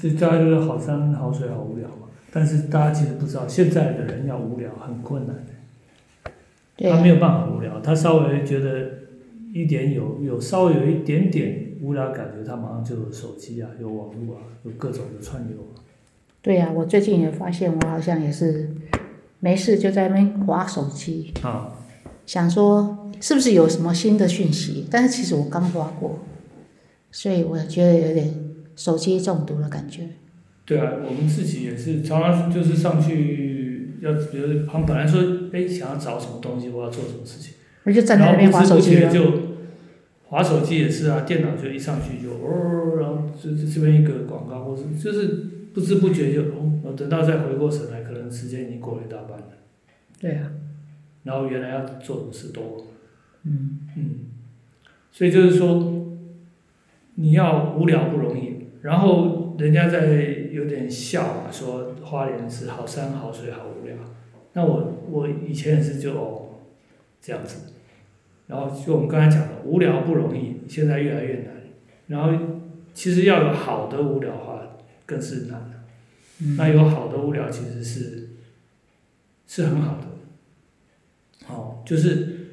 现在的那个一，这大家就是好山好水好无聊嘛。但是大家其实不知道，现在的人要无聊很困难的，他没有办法无聊，他稍微觉得一点有有稍微有一点点无聊感觉，他马上就有手机啊，有网络啊，有各种的串流啊。对呀、我最近也发现，我好像也是没事就在那边划手机，啊，想说是不是有什么新的讯息，但是其实我刚划过，所以我觉得有点手机中毒的感觉。对啊，我们自己也是常常就是上去要，比如他们本来说，哎，想要找什么东西，我要做什么事情，我就站在那边划然后不知手机就划手机也是啊，电脑就一上去就哦，然后这这这边一个广告，或是就是不知不觉就哦，然后等到再回过神来，可能时间已经过了一大半了，对啊，然后原来要做什么事都嗯，嗯，所以就是说，你要无聊不容易。然后人家在有点笑啊，说花莲是好山好水好无聊。那我我以前也是就这样子，然后就我们刚才讲的，无聊不容易，现在越来越难。然后其实要有好的无聊话，更是难了。那有好的无聊其实是是很好的，哦，就是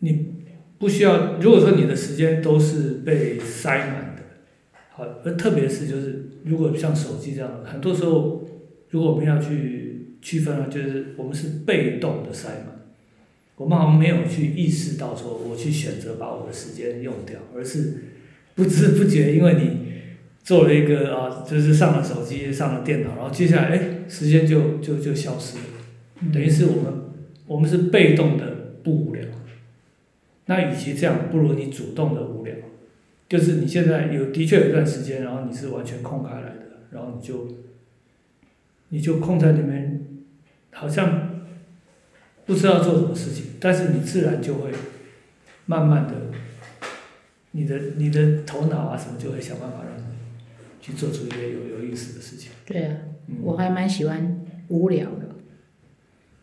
你不需要，如果说你的时间都是被塞满的，好，而特别是就是如果像手机这样，很多时候如果我们要去区分啊，就是我们是被动的塞满，我们好像没有去意识到说我去选择把我的时间用掉，而是不知不觉因为你做了一个啊，就是上了手机，上了电脑，然后接下来哎，时间就就就消失了。等于是我们我们是被动的不无聊，那与其这样，不如你主动的无聊，就是你现在有的确有一段时间，然后你是完全空开来的，然后你就你就空在里面，好像不知道做什么事情，但是你自然就会慢慢的，你的你的头脑啊什么就会想办法让你去做出一些有有意思的事情。对啊，嗯，我还蛮喜欢无聊的。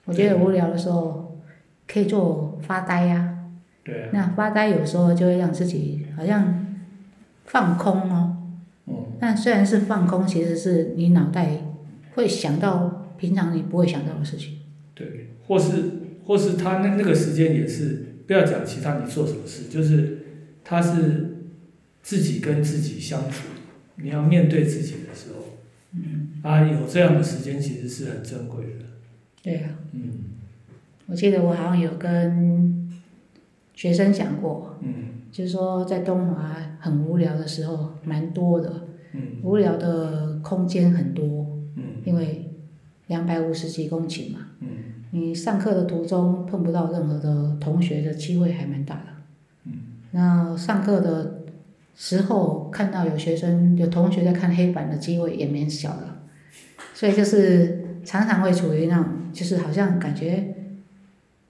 我觉得无聊的时候可以做发呆呀、对啊，那发呆有时候就会让自己好像放空哦。嗯，但虽然是放空，其实是你脑袋会想到平常你不会想到的事情。对，或是或是他那那个时间也是，不要讲其他你做什么事，就是他是自己跟自己相处，你要面对自己的时候，嗯，啊，有这样的时间其实是很珍贵的，对啊，嗯。我记得我好像有跟学生讲过，嗯就是说在东华很无聊的时候蛮多的，嗯无聊的空间很多，嗯因为两百五十几公顷嘛。嗯你上课的途中碰不到任何的同学的机会还蛮大的。嗯。那上课的时候看到有学生有同学在看黑板的机会也蛮小的，所以就是常常会处于那种就是好像感觉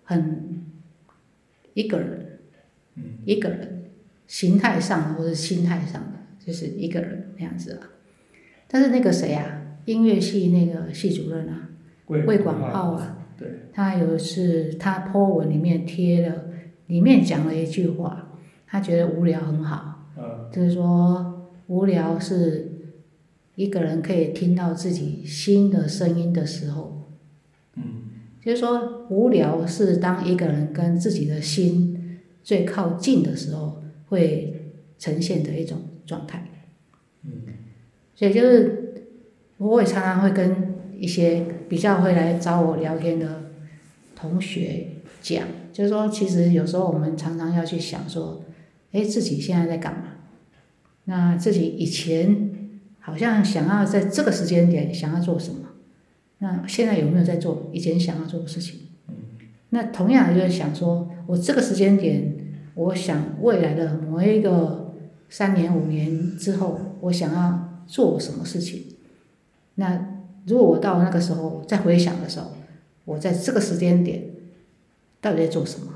很一个人，嗯一个人形态上的或者心态上的就是一个人那样子啊。但是那个谁啊，音乐系那个系主任啊，魏广浩啊，对，他有一次他 po 文里面贴了，里面讲了一句话，他觉得无聊很好，嗯。就是说无聊是一个人可以听到自己心的声音的时候，嗯。就是说无聊是当一个人跟自己的心最靠近的时候会呈现的一种状态。嗯所以就是我也常常会跟一些比较会来找我聊天的同学讲，就是说其实有时候我们常常要去想说，哎，自己现在在干嘛？那自己以前好像想要在这个时间点想要做什么？那现在有没有在做以前想要做的事情？那同样的就是想说，我这个时间点，我想未来的某一个三年五年之后，我想要做什么事情？那如果我到那个时候再回想的时候，我在这个时间点到底在做什么？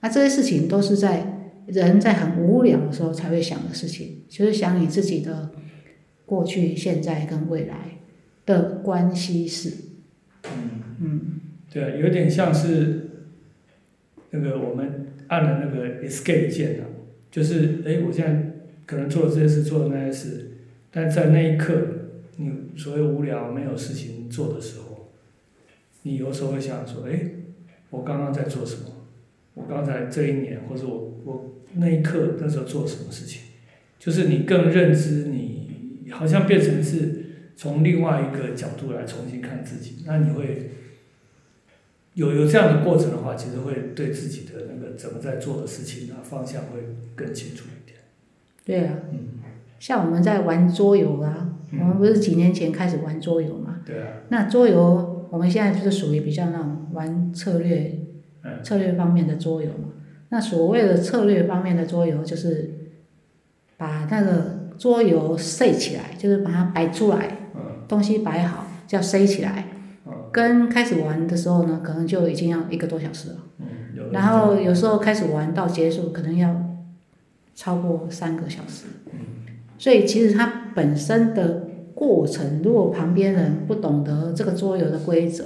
那这些事情都是在人在很无聊的时候才会想的事情，就是想你自己的过去、现在跟未来的关系是。嗯，嗯，对，有点像是那个我们按了那个 escape 键啊，就是哎，我现在可能做了这些事，做了那些事，但在那一刻，你所谓无聊没有事情做的时候，你有时候会想说，哎，我刚刚在做什么？我刚才这一年，或者我我那一刻那时候做什么事情？就是你更认知你，好像变成是从另外一个角度来重新看自己，那你会有有这样的过程的话，其实会对自己的那个怎么在做的事情啊方向会更清楚一点。对啊，嗯，像我们在玩桌游啊，嗯我们不是几年前开始玩桌游嘛？对啊，那桌游我们现在就是属于比较那种玩策略、嗯策略方面的桌游嘛。那所谓的策略方面的桌游，就是把那个桌游塞起来，就是把它摆出来，嗯东西摆好，叫塞起来。嗯跟开始玩的时候呢，可能就已经要一个多小时了。嗯，有然后有时候开始玩到结束，可能要超过三个小时。嗯所以其实它本身的过程，如果旁边人不懂得这个桌游的规则，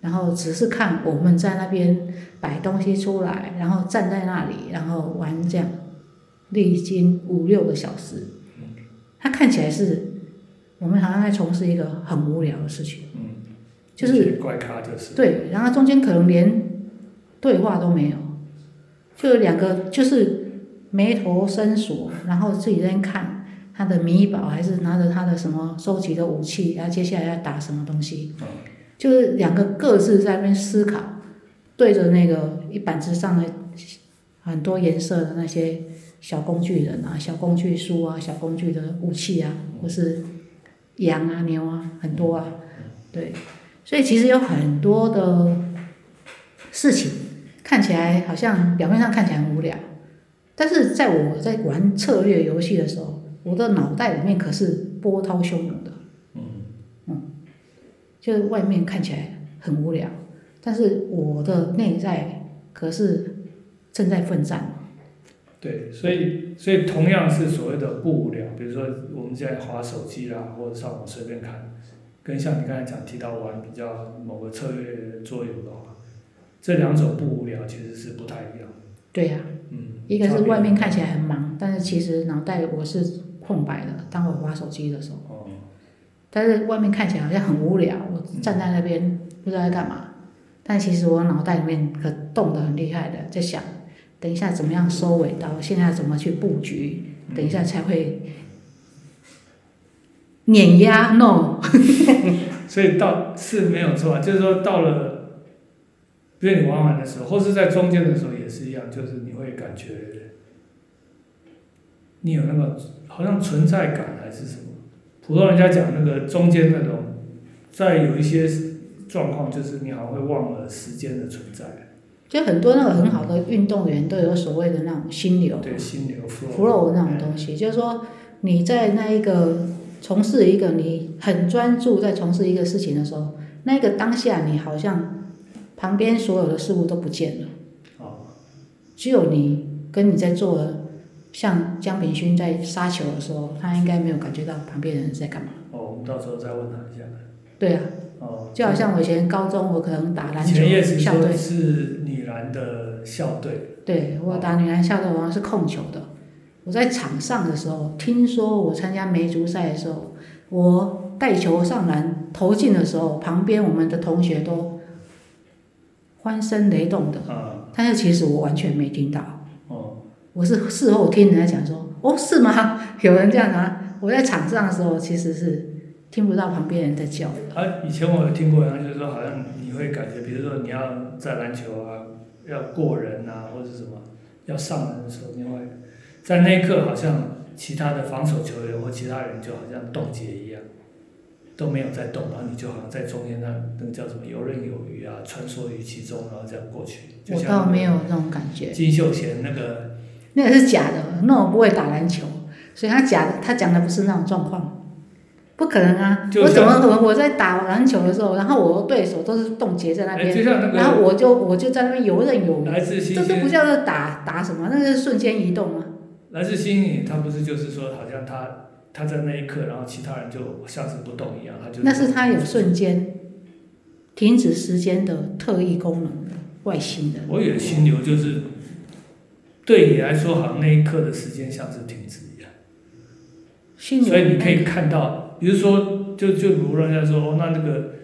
然后只是看我们在那边摆东西出来，然后站在那里，然后玩这样，历经五六个小时，它看起来是我们好像在从事一个很无聊的事情，嗯，就是怪咖就是，对，然后中间可能连对话都没有，就两个就是眉头深锁，然后自己在那看他的米宝，还是拿着他的什么收集的武器，然后接下来要打什么东西，嗯。就是两个各自在那边思考，对着那个一板子上的很多颜色的那些小工具人啊、小工具书啊、小工具的武器啊，或是羊啊、牛啊，很多啊，对，所以其实有很多的事情看起来好像表面上看起来很无聊，但是在我在玩策略游戏的时候，我的脑袋里面可是波涛汹涌的。嗯嗯就是外面看起来很无聊，但是我的内在可是正在奋战。对，所以所以同样是所谓的不无聊，比如说我们现在划手机啦，或者上网随便看，跟像你刚才讲提到玩比较某个策略桌游的话，这两种不无聊其实是不太一样的。对呀、嗯，一个是外面看起来很忙，但是其实脑袋我是空白的。当我玩手机的时候，哦，但是外面看起来好像很无聊，我站在那边不知道在干嘛，但其实我脑袋里面可动得很厉害的，在想，等一下怎么样收尾到，现在怎么去布局，等一下才会碾压 no。所以到是没有错啊，就是说到了，比如你玩完的时候，或是在中间的时候也是一样，就是你会感觉你有那个好像存在感还是什么。普通人家讲那个中间那种，在有一些状况，就是你好像会忘了时间的存在，就很多那个很好的运动员都有所谓的那种心流对心流 flow。flow 那种东西，就是说你在那一个从事一个你很专注在从事一个事情的时候，那个当下你好像旁边所有的事物都不见了，哦，只有你跟你在做。像江炳勋在杀球的时候，他应该没有感觉到旁边的人在干嘛。哦，我们到时候再问他一下。对啊，哦，就好像我以前高中，我可能打篮球校队，是女篮的校队，对我打女篮校队，我好像是控球的。我在场上的时候，听说我参加梅竹赛的时候，我带球上篮投进的时候，旁边我们的同学都欢声雷动的，啊，但是其实我完全没听到。哦，我是事后听人家讲说，哦，是吗？有人这样啊？我在场上的时候其实是听不到旁边人在叫的。啊，以前我有听过，然后就是说，好像你会感觉，比如说你要在篮球啊，要过人啊，或者是什么，要上篮的时候，你会在那一刻，好像其他的防守球员或其他人就好像冻结一样，都没有在动，然后你就好像在中间那那个叫什么游刃有余啊，穿梭于其中，然后这样过去。就我倒没有那种感觉，金秀贤那个，那个是假的，那我不会打篮球，所以他假的，他讲的不是那种状况，不可能啊！我怎么像我我在打篮球的时候，然后我的对手都是冻结在那哎，边，然后我就我就在那边游刃有余，这都不，叫做打打什么，那个是瞬间移动啊。来自星星，他不是就是说，好像他他在那一刻，然后其他人就像是不动一样，他就那是他有瞬间停止时间的特异功能的外星人。我以为心流就是对你来说，好像那一刻的时间像是停止一样。心流所以你可以看到，比如说，就就比如人家说，哦，那那个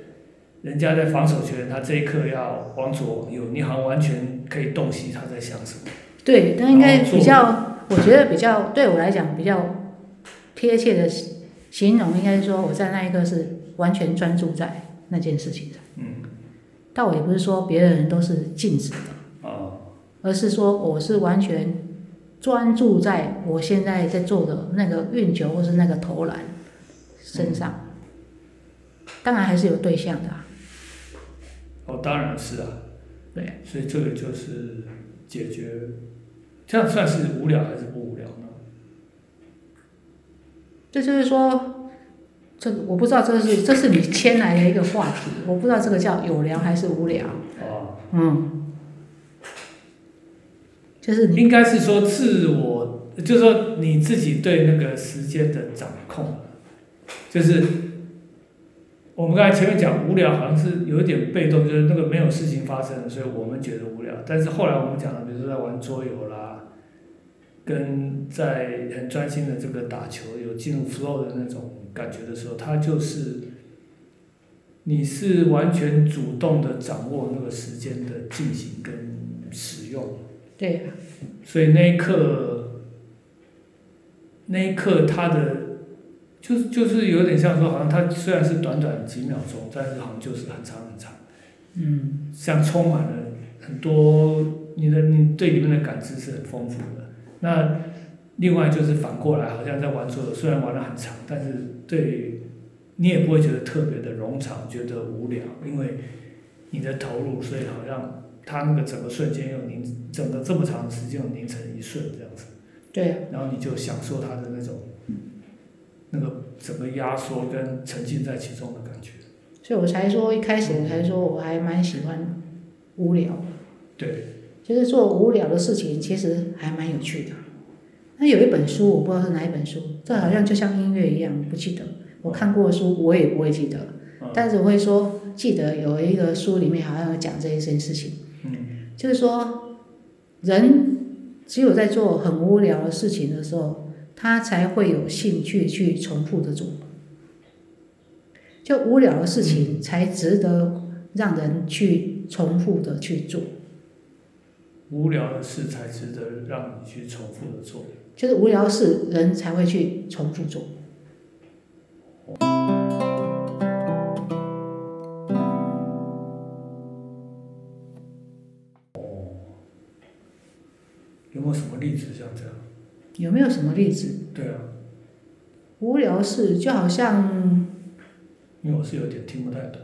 人家在防守球员，他这一刻要往左往右，你好像完全可以洞悉他在想什么。对，但应该比较，我觉得比较对我来讲比较贴切的形容，应该是说我在那一刻是完全专注在那件事情上。嗯，但我也不是说别人都是静止的，哦，而是说我是完全专注在我现在在做的那个运球或是那个投篮身上。当然还是有对象的、啊，哦，当然是啊。对。所以这个就是解决，这样算是无聊还是不无聊呢？这就是说，这个我不知道这是这是你牵来的一个话题，我不知道这个叫有聊还是无聊。哦，嗯，就是应该是说自我，就是说你自己对那个时间的掌控，就是我们刚才前面讲无聊，好像是有一点被动，就是那个没有事情发生，所以我们觉得无聊。但是后来我们讲的，比如说在玩桌游啦，跟在很专心的这个打球，有进入 flow 的那种感觉的时候，它就是你是完全主动的掌握那个时间的进行跟使用。对啊，所以那一刻，那一刻他的，就是就是有点像说，好像它虽然是短短几秒钟，但是好像就是很长很长，嗯，像充满了很多你的你对里面的感知是很丰富的。那另外就是反过来，好像在玩桌游，虽然玩的很长，但是对你也不会觉得特别的冗长，觉得无聊，因为你的投入，所以好像它那个整个瞬间又凝，整个这么长的时间又凝成一瞬这样子。对啊，然后你就享受它的那种，那个整个压缩跟沉浸在其中的感觉。所以我才说一开始我才说我还蛮喜欢无聊，对，就是做无聊的事情，其实还蛮有趣的。那有一本书，我不知道是哪一本书，这好像就像音乐一样，不记得。我看过的书，我也不会记得，嗯但是我会说记得有一个书里面好像有讲这一件事情。嗯就是说，人只有在做很无聊的事情的时候，他才会有兴趣去重复的做。就无聊的事情才值得让人去重复的去做，无聊的事才值得让你去重复的做。就是无聊事人才会去重复做。有没有什么例子像这样？有没有什么例子？对啊，无聊事就好像，因为我是有点听不太懂。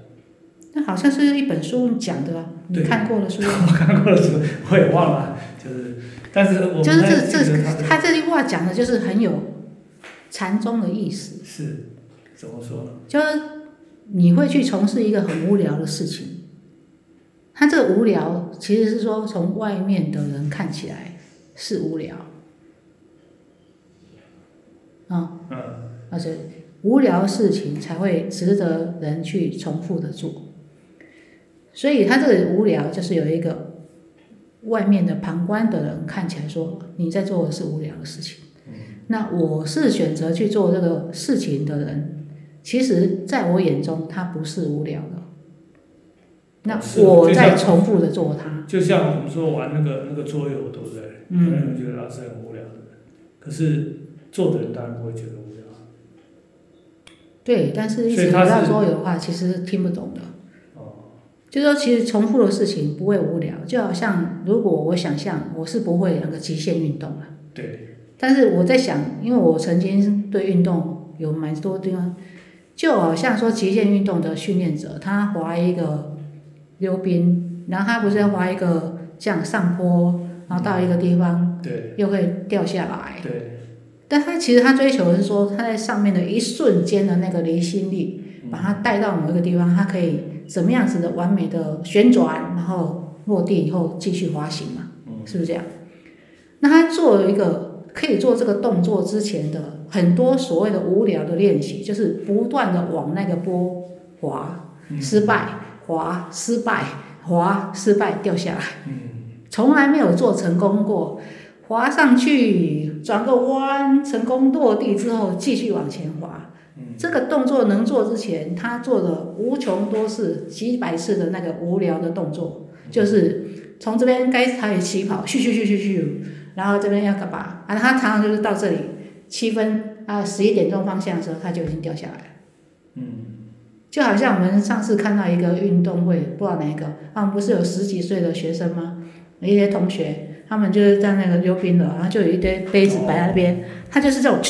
那好像是一本书讲的啊，你看过的书。我看过了书，我也忘了，就是，但是我就是这这他这句话讲的就是很有禅宗的意思，是怎么说呢？就是你会去从事一个很无聊的事情，他这个无聊其实是说从外面的人看起来是无聊，啊、嗯，而且无聊的事情才会值得人去重复的做，所以他这个无聊就是有一个外面的旁观的人看起来说你在做的是无聊的事情，那我是选择去做这个事情的人，其实在我眼中他不是无聊的，那我在重复的做它，就像我们说玩那个那个桌游，对不对？嗯。觉得他是很无聊的，可是做的人当然不会觉得无聊。对，但是一直所以他是提到桌游的话，其实是听不懂的。哦，就是说，其实重复的事情不会无聊，就好像如果我想象我是不会那个极限运动的，对，但是我在想，因为我曾经对运动有蛮多地方，就好像说极限运动的训练者，他滑一个溜冰，然后他不是要滑一个这样上坡，然后到一个地方对，又会掉下来，对，但他其实他追求的是说他在上面的一瞬间的那个离心力，嗯把它带到某一个地方，它可以怎么样子的完美的旋转，然后落地以后继续滑行嘛，嗯。是不是这样？那他做一个可以做这个动作之前的很多所谓的无聊的练习，就是不断的往那个波滑，嗯。失败，滑，失败，滑，失败，掉下来，嗯，从来没有做成功过，滑上去，转个弯，成功落地之后继续往前滑。嗯这个动作能做之前，他做了无穷多次、几百次的那个无聊的动作，就是从这边该开始起跑，咻咻咻咻咻，然后这边要干嘛？啊，他常常就是到这里七分啊十一点钟方向的时候，他就已经掉下来了。嗯就好像我们上次看到一个运动会，不知道哪一个，啊不是有十几岁的学生吗？有一些同学，他们就是在那个溜冰的，然后就有一堆杯子摆在那边，他就是这种，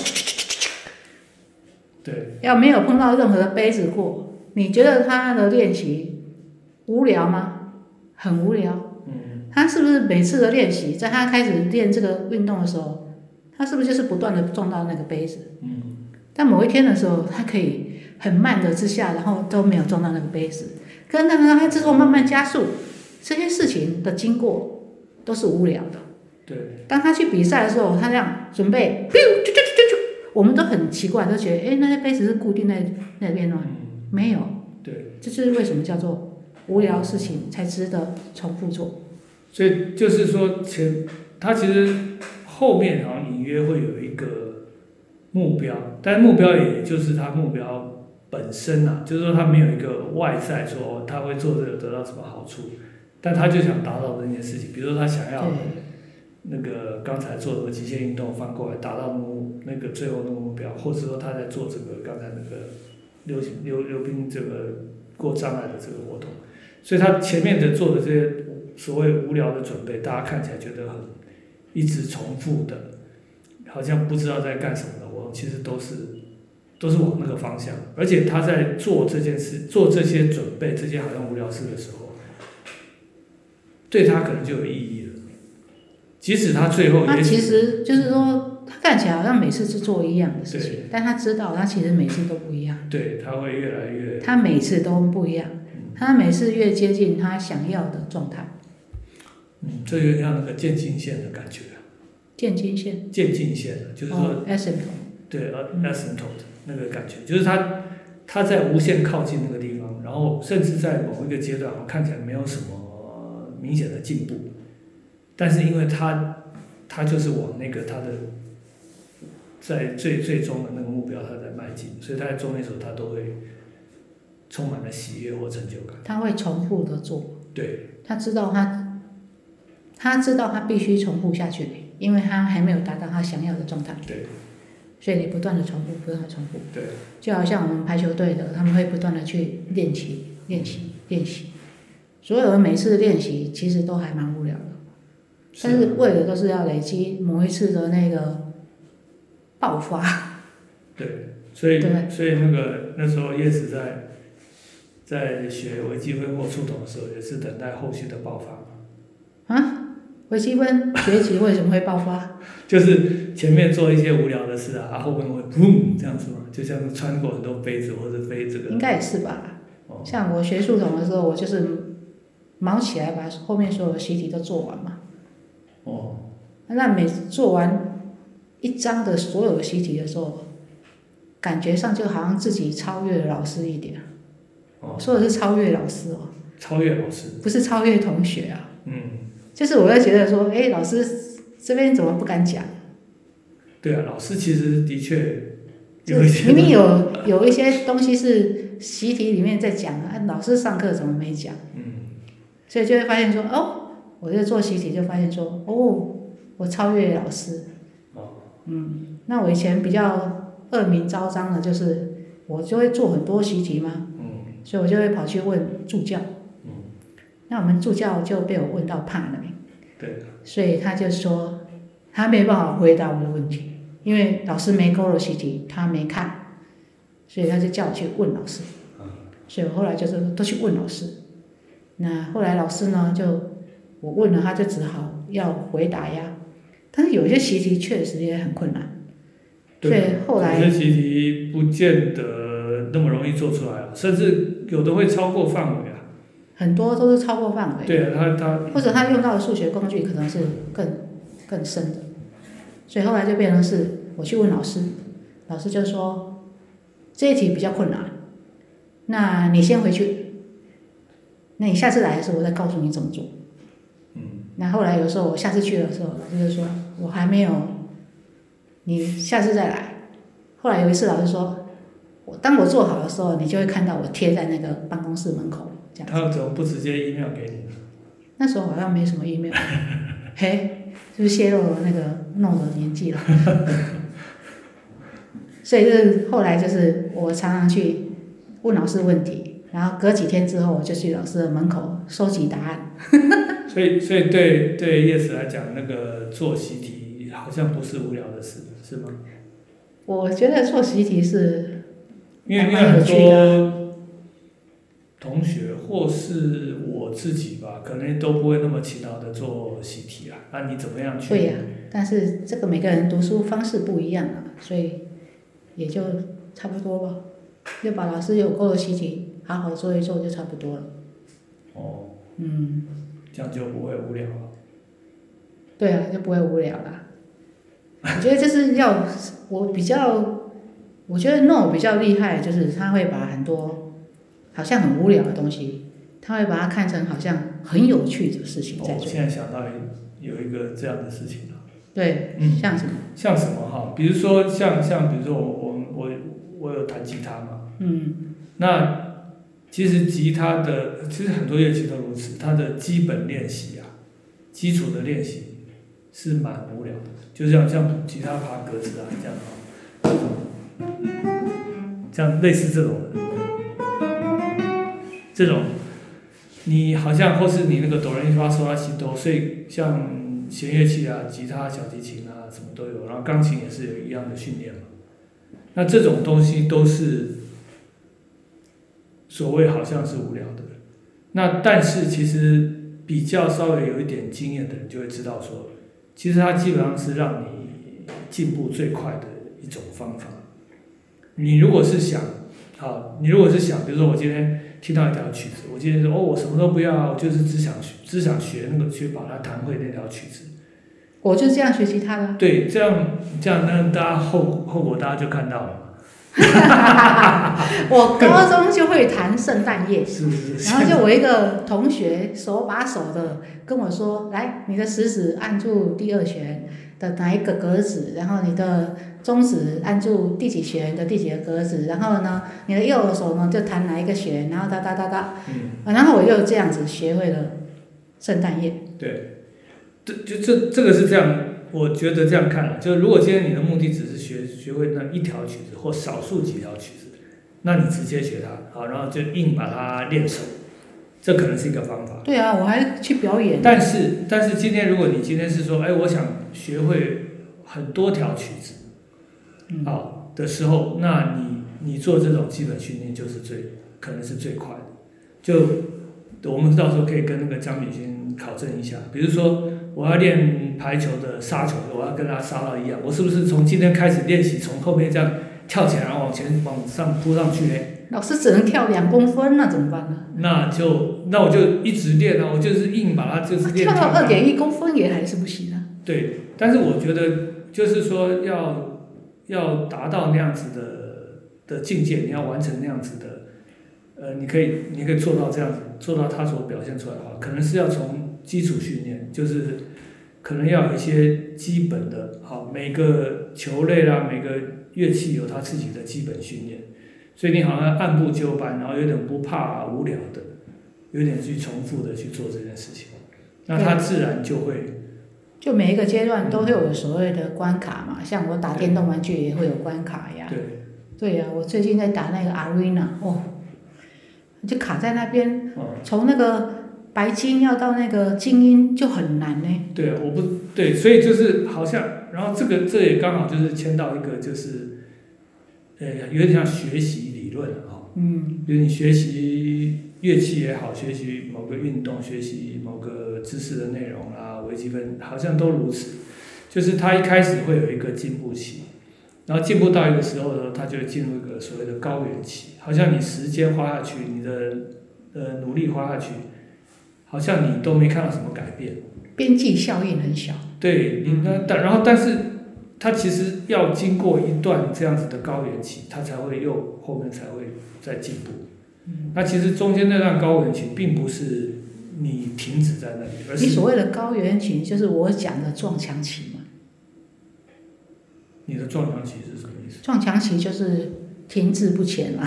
对，要没有碰到任何的杯子过，你觉得他的练习无聊吗？很无聊。嗯他是不是每次的练习，在他开始练这个运动的时候，他是不是就是不断的撞到那个杯子？嗯但某一天的时候，他可以很慢的之下，然后都没有撞到那个杯子，跟那个他之后慢慢加速，这些事情的经过都是无聊的。对，当他去比赛的时候，他这样准备，咻啾啾啾啾，我们都很奇怪，都觉得，哎，那些杯子是固定在那边吗？嗯没有，对，这就是为什么叫做无聊事情才值得重复做。所以就是说前他其实后面好像隐约会有一个目标，但目标也就是他目标本身啊，就是说他没有一个外在说他会做这个得到什么好处，但他就想达到这件事情，比如说他想要，那个刚才做的极限运动翻过来达到目那个最后那个目标，或者说他在做这个刚才那个溜行溜溜冰这个过障碍的这个活动，所以他前面的做的这些所谓无聊的准备，大家看起来觉得很一直重复的，好像不知道在干什么的活动，其实都是都是往那个方向，而且他在做这件事、做这些准备、这些好像无聊事的时候，对他可能就有意义了。即使他最后他其实就是说，他看起来好像每次是做一样的事情，但他知道他其实每次都不一样，对他会越来越他每次都不一样，嗯他每次越接近他想要的状态。嗯，这有点像那个渐进线的感觉，渐进线，渐进线的，就是说哦，S M 对呃嗯 asymptote 那个感觉，就是他他在无限靠近那个地方，然后甚至在某一个阶段，看起来没有什么明显的进步，但是因为他他就是往那个他的在最最终的那个目标他在迈进，所以他在做那时候他都会充满了喜悦或成就感。他会重复的做，对。他知道他，他知道他必须重复下去，因为他还没有达到他想要的状态，对。所以你不断的重复，不断的重复，对，就好像我们排球队的，他们会不断的去练习、练习、练习，所有的每次的练习其实都还蛮无聊的。但是为了都是要累积某一次的那个爆发，对，所以对所以那个那时候叶子在在学微积分或触统的时候，也是等待后续的爆发嘛。微积分学习为什么会爆发？就是前面做一些无聊的事啊，啊后面会砰这样子嘛，就像穿过很多杯子或者飞这个应该也是吧。哦，像我学数统的时候，我就是忙起来把后面所有的习题都做完嘛。哦，那每做完一章的所有的习题的时候，感觉上就好像自己超越了老师一点。哦说的是超越老师哦，超越老师，不是超越同学啊。嗯，就是我会觉得说，哎，老师这边怎么不敢讲？对啊，老师其实的确就有一些明明有有一些东西是习题里面在讲，啊，老师上课怎么没讲？嗯所以就会发现说，哦，我在做习题就发现说，哦，我超越老师。哦嗯，那我以前比较恶名昭彰的就是，我就会做很多习题嘛，嗯所以我就会跑去问助教。嗯，那我们助教就被我问到怕了，对，所以他就说他没办法回答我的问题，因为老师没勾的习题他没看，所以他就叫我去问老师。所以我后来就是都去问老师。那后来老师呢，就我问了，他就只好要回答呀。但是有些习题确实也很困难，所以对，后来有些习题不见得那么容易做出来啊，甚至有的会超过范围啊。很多都是超过范围，对啊，他他或者他用到的数学工具可能是更更深的，所以后来就变成是我去问老师，老师就说这一题比较困难，那你先回去，那你下次来的时候我再告诉你怎么做。嗯那后来有时候我下次去的时候，老师就说我还没有，你下次再来。后来有一次老师说，我当我做好的时候，你就会看到我贴在那个办公室门口这样。他怎么不直接 email 给你？那时候好像没什么 email，嘿，是不是泄露了那个弄的年纪了？所以就是后来就是我常常去问老师问题，然后隔几天之后我就去老师的门口收集答案。所以，所以对对叶子来讲，那个做习题好像不是无聊的事，是吗？我觉得做习题是，因为因为很多同学或是我自己吧，可能都不会那么勤劳的做习题啊。那你怎么样去？对呀、但是这个每个人读书方式不一样啊，所以也就差不多吧，就把老师有过的习题好好做一做就差不多了。哦，嗯，这样就不会无聊了。对啊，就不会无聊了。我觉得就是要我比较，我觉得 No 比较厉害，就是他会把很多好像很无聊的东西，他会把它看成好像很有趣的事情哦我在做。现在想到有一个这样的事情啊，对，嗯像什么？像什么哈？比如说像像比如说我我我我有弹吉他嘛，嗯，那其实吉他的其实很多乐器都如此，它的基本练习啊，基础的练习是蛮无聊的，就像像吉他爬格子啊这样啊，这样类似这种，这种你好像或是你那个哆来咪发嗦拉西哆，所以像弦乐器啊，吉他、小提琴啊什么都有，然后钢琴也是有一样的训练嘛。那这种东西都是所谓好像是无聊的，那但是其实比较稍微有一点经验的人就会知道说，其实它基本上是让你进步最快的一种方法。你如果是想，好，你如果是想，比如说我今天听到一条曲子，我今天说哦，我什么都不要，我就是只想学，只想学那个去把它弹会那条曲子。我就这样学吉他的。对，这样这样，那大家后后果大家就看到了嘛。我高中就会弹圣诞夜，是是是。然后就我一个同学手把手的跟我说，来，你的食指按住第二弦的哪一个格子，然后你的中指按住第几弦的第几个格子，然后呢，你的右手呢就弹哪一个弦，然后哒哒哒哒，嗯，然后我就这样子学会了圣诞夜。对，这就这这个是这样，我觉得这样看，就是如果今天你的目的学学会那一条曲子或少数几条曲子，那你直接学它，好，然后就硬把它练熟，这可能是一个方法。对啊，我还去表演。但是但是今天如果你今天是说，哎，我想学会很多条曲子，嗯，好的时候，那你你做这种基本训练就是最可能是最快的。就我们到时候可以跟那个张敏勋考证一下，比如说我要练排球的杀球，我要跟他杀到一样，我是不是从今天开始练习，从后面这样跳起来，然后往前往上扑上去呢？老师只能跳两公分，那怎么办呢？那就那我就一直练啊，我就是硬把它就是练跳到二点一公分也还是不行啊。对，但是我觉得就是说要要达到那样子的的境界，你要完成那样子的，呃，你可以你可以做到这样子，做到他所表现出来的话，可能是要从基础训练，就是可能要有一些基本的，好，每个球类啦，每个乐器有它自己的基本训练，所以你好像按部就班，然后有点不怕无聊的，有点去重复的去做这件事情，那他自然就会。就每一个阶段都会有所谓的关卡嘛，像我打电动玩具也会有关卡呀。对，对呀、我最近在打那个 Arena，哦，就卡在那边，嗯。从那个白金要到那个精英就很难呢。对，我不对，所以就是好像，然后这个这也刚好就是牵到一个就是，呃，有点像学习理论啊、哦，嗯，比如你学习乐器也好，学习某个运动，学习某个知识的内容啊，微积分好像都如此，就是它一开始会有一个进步期，然后进步到一个时候呢，它就会进入一个所谓的高原期，好像你时间花下去，你的呃努力花下去，好像你都没看到什么改变。边际效应很小。对，你那但然后但是它其实要经过一段这样子的高原期，它才会又后面才会再进步。嗯，那其实中间那段高原期并不是你停止在那里，而是你所谓的高原期，就是我讲的撞墙期嘛。你的撞墙期是什么意思？撞墙期就是停滞不前嘛，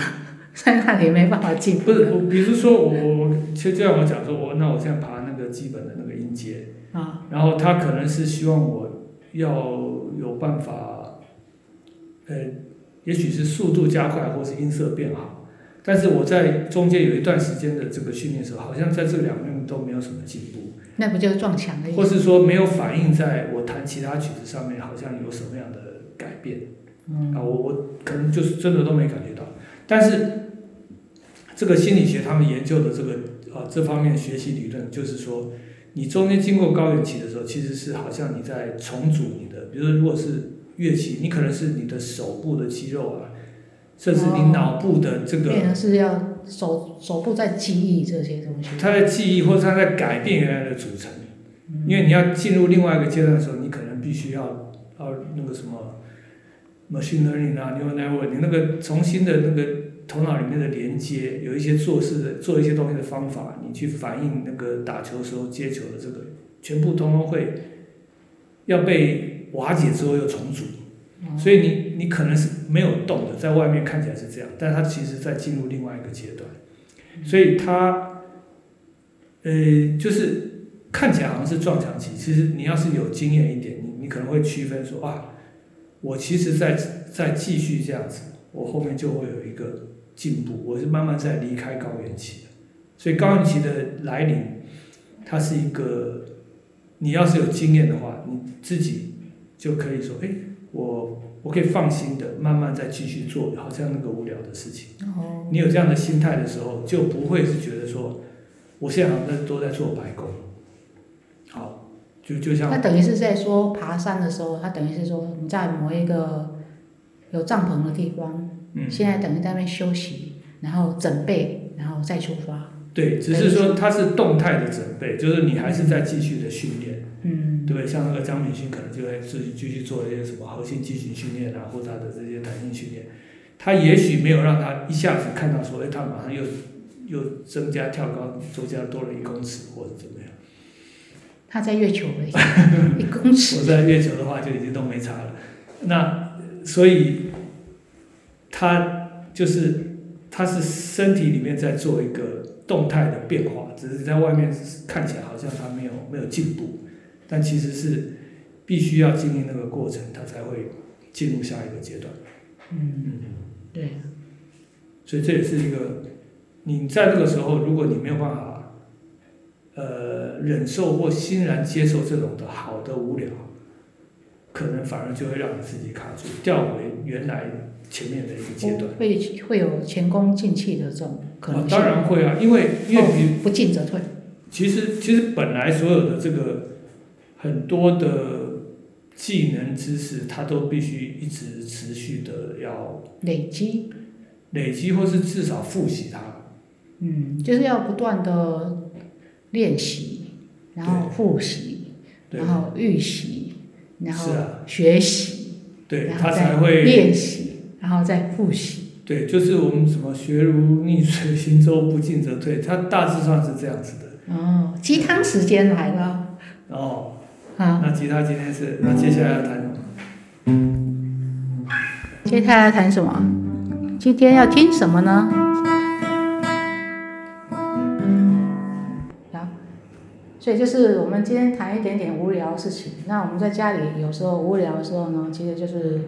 在那里没办法进步不是，我比如说我我我，其实就像我讲说，我那我现在爬那个基本的那个音阶，啊，然后他可能是希望我要有办法，呃，也许是速度加快，或是音色变好，但是我在中间有一段时间的这个训练的时候，好像在这两面都没有什么进步，那不就是撞墙的意思或？是说没有反映在我弹其他曲子上面，好像有什么样的改变。嗯啊，我我可能就是真的都没感觉到，但是这个心理学他们研究的这个啊这方面学习理论，就是说你中间经过高原期的时候，其实是好像你在重组你的，比如说如果是乐器，你可能是你的手部的肌肉啊，甚至你哦脑部的这个，变成是要手手部在记忆这些东西。它在记忆或者它在改变原来的组成，因为你要进入另外一个阶段的时候，你可能必须要要那个什么 machine learning 啊，neural network，你那个重新的那个头脑里面的连接，有一些做事的做一些东西的方法，你去反映那个打球时候接球的这个，全部通通会要被瓦解之后又重组，所以你你可能是没有动的，在外面看起来是这样，但是它其实在进入另外一个阶段，所以它呃就是看起来好像是撞墙期，其实你要是有经验一点，你你可能会区分说啊，我其实在在继续这样子，我后面就会有一个进步，我是慢慢在离开高原期的，所以高原期的来临，它是一个，你要是有经验的话，你自己就可以说，哎，我我可以放心的慢慢再继续做，好像那个无聊的事情。哦，你有这样的心态的时候，就不会是觉得说，我现在好像都在做白工。好，就就像他等于是在说爬山的时候，他等于是说你在某一个有帐篷的地方，嗯，现在等于在那边休息，然后准备，然后再出发。对，只是说它是动态的准备，就是你还是在继续的训练，嗯，对？像那个张敏勋可能就会自己继续做一些什么核心肌群训练啊，或者他的这些弹性训练，他也许没有让他一下子看到说，哎，他马上又又增加跳高，增加多了一公尺或者怎么样。他在月球了，一公尺。我在月球的话就已经都没差了。那所以他就是他是身体里面在做一个动态的变化，只是在外面看起来好像他没有没有进步，但其实是必须要经历那个过程，他才会进入下一个阶段。嗯，对，所以这也是一个你在这个时候，如果你没有办法呃忍受或欣然接受这种的好的无聊，可能反而就会让你自己卡住，掉回原来前面的一个阶段。会会有前功尽弃的这种可能啊，当然会啊，因为因为比不进则退。其实其实本来所有的这个很多的技能知识，它都必须一直持续的要累积，累积，或是至少复习它。嗯，就是要不断的练习，然后复习，然后预习，然后学习，对，它然后再才会练习，然后再复习。对，就是我们什么学如逆水行舟，不进则退，它大致上是这样子的。哦，鸡汤时间来了哦，啊！那吉他今天是，那接下来要谈什么？接下来谈什么？今天要听什么呢？所以就是我们今天谈一点点无聊的事情。那我们在家里有时候无聊的时候呢，其实就是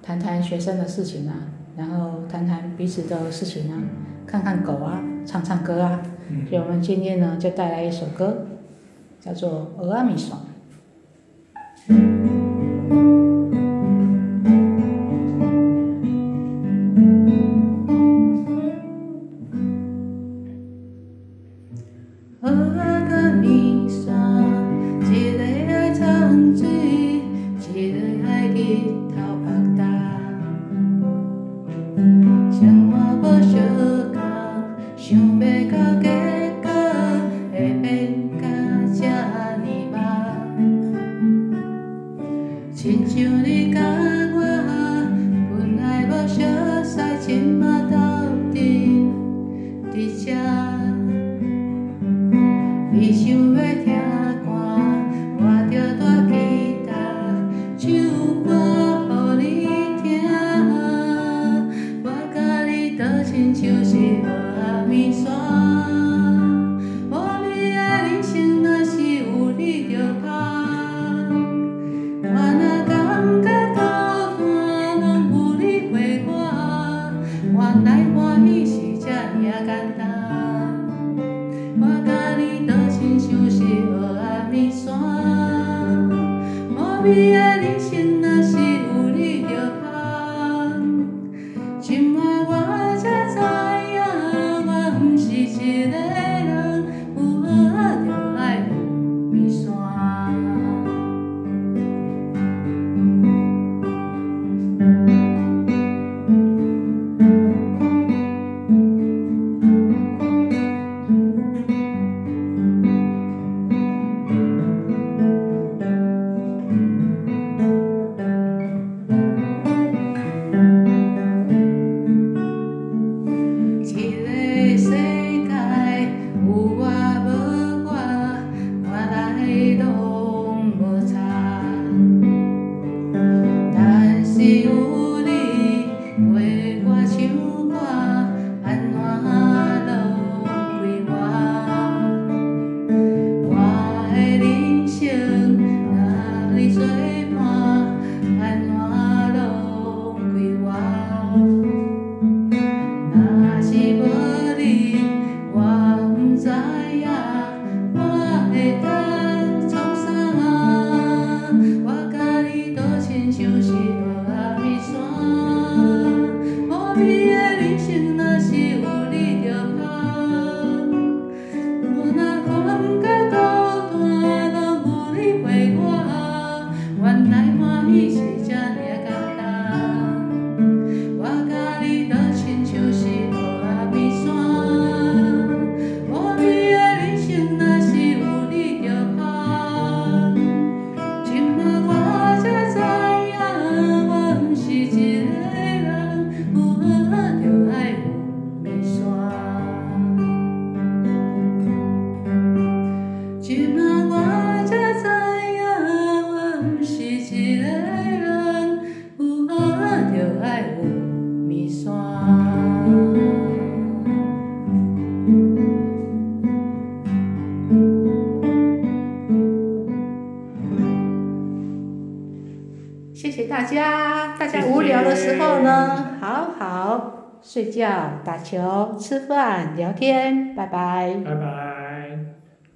谈谈学生的事情啊，然后谈谈彼此的事情啊，看看狗啊，唱唱歌啊。嗯，所以我们今天呢就带来一首歌，叫做《俄阿米爽》。打球、吃饭、聊天，拜拜。拜拜。